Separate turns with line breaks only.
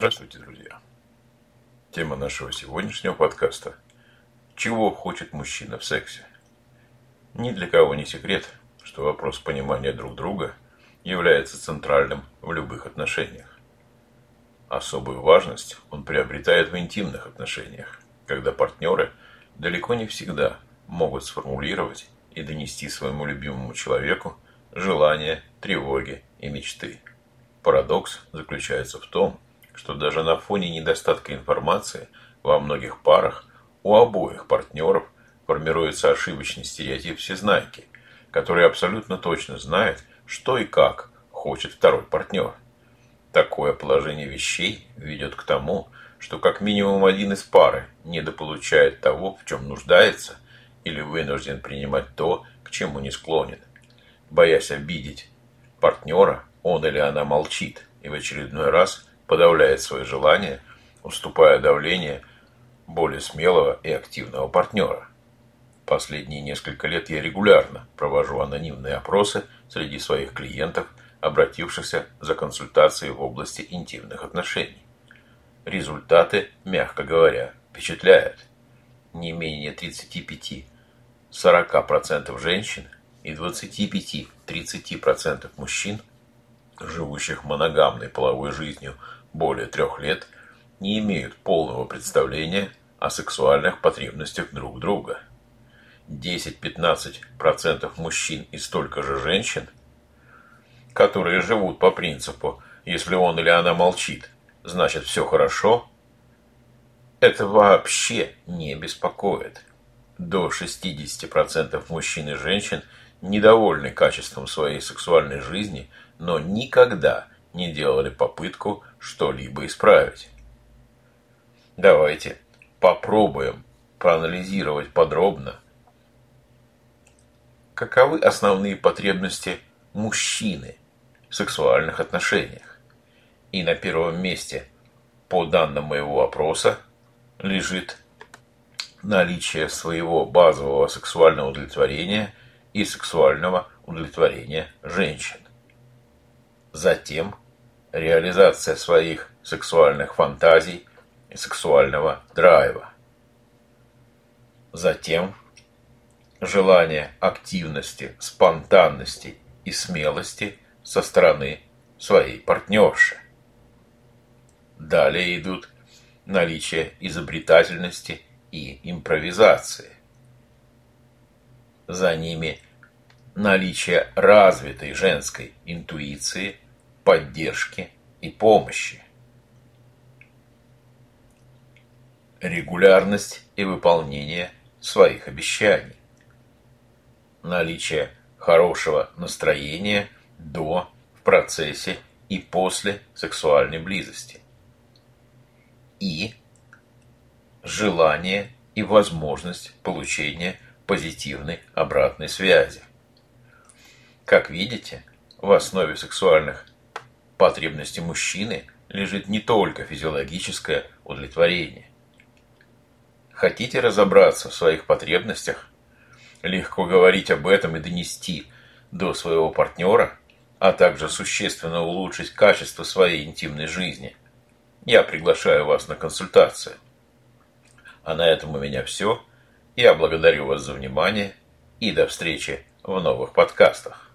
Здравствуйте, друзья! Тема нашего сегодняшнего подкаста – чего хочет мужчина в сексе? Ни для кого не секрет, что вопрос понимания друг друга является центральным в любых отношениях. Особую важность он приобретает в интимных отношениях, когда партнеры далеко не всегда могут сформулировать и донести своему любимому человеку желания, тревоги и мечты. Парадокс заключается в том, что даже на фоне недостатка информации во многих парах у обоих партнеров формируется ошибочный стереотип всезнайки, который абсолютно точно знает, что и как хочет второй партнер. Такое положение вещей ведет к тому, что как минимум один из пары недополучает того, в чем нуждается, или вынужден принимать то, к чему не склонен. Боясь обидеть партнера, он или она молчит и в очередной раз подавляет свои желания, уступая давлению более смелого и активного партнера. Последние несколько лет я регулярно провожу анонимные опросы среди своих клиентов, обратившихся за консультацией в области интимных отношений. Результаты, мягко говоря, впечатляют. Не менее 35-40% женщин и 25-30% мужчин, живущих моногамной половой жизнью более трех лет не имеют полного представления о сексуальных потребностях друг друга. 10-15% мужчин и столько же женщин, которые живут по принципу «если он или она молчит, значит все хорошо», это вообще не беспокоит. До 60% мужчин и женщин недовольны качеством своей сексуальной жизни, но никогда не делали попытку что-либо исправить. Давайте попробуем проанализировать подробно, каковы основные потребности мужчины в сексуальных отношениях. И на первом месте, по данным моего опроса, лежит наличие своего базового сексуального удовлетворения и сексуального удовлетворения женщин. Затем реализация своих сексуальных фантазий и сексуального драйва. Затем желание активности, спонтанности и смелости со стороны своей партнерши. Далее идут наличие изобретательности и импровизации. За ними наличие развитой женской интуиции – поддержки и помощи. Регулярность и выполнение своих обещаний. Наличие хорошего настроения до, в процессе и после сексуальной близости. И желание и возможность получения позитивной обратной связи. Как видите, в основе сексуальных потребности мужчины лежит не только физиологическое удовлетворение. Хотите разобраться в своих потребностях? Легко говорить об этом и донести до своего партнера, а также существенно улучшить качество своей интимной жизни. Я приглашаю вас на консультацию. А на этом у меня все. Я благодарю вас за внимание и до встречи в новых подкастах.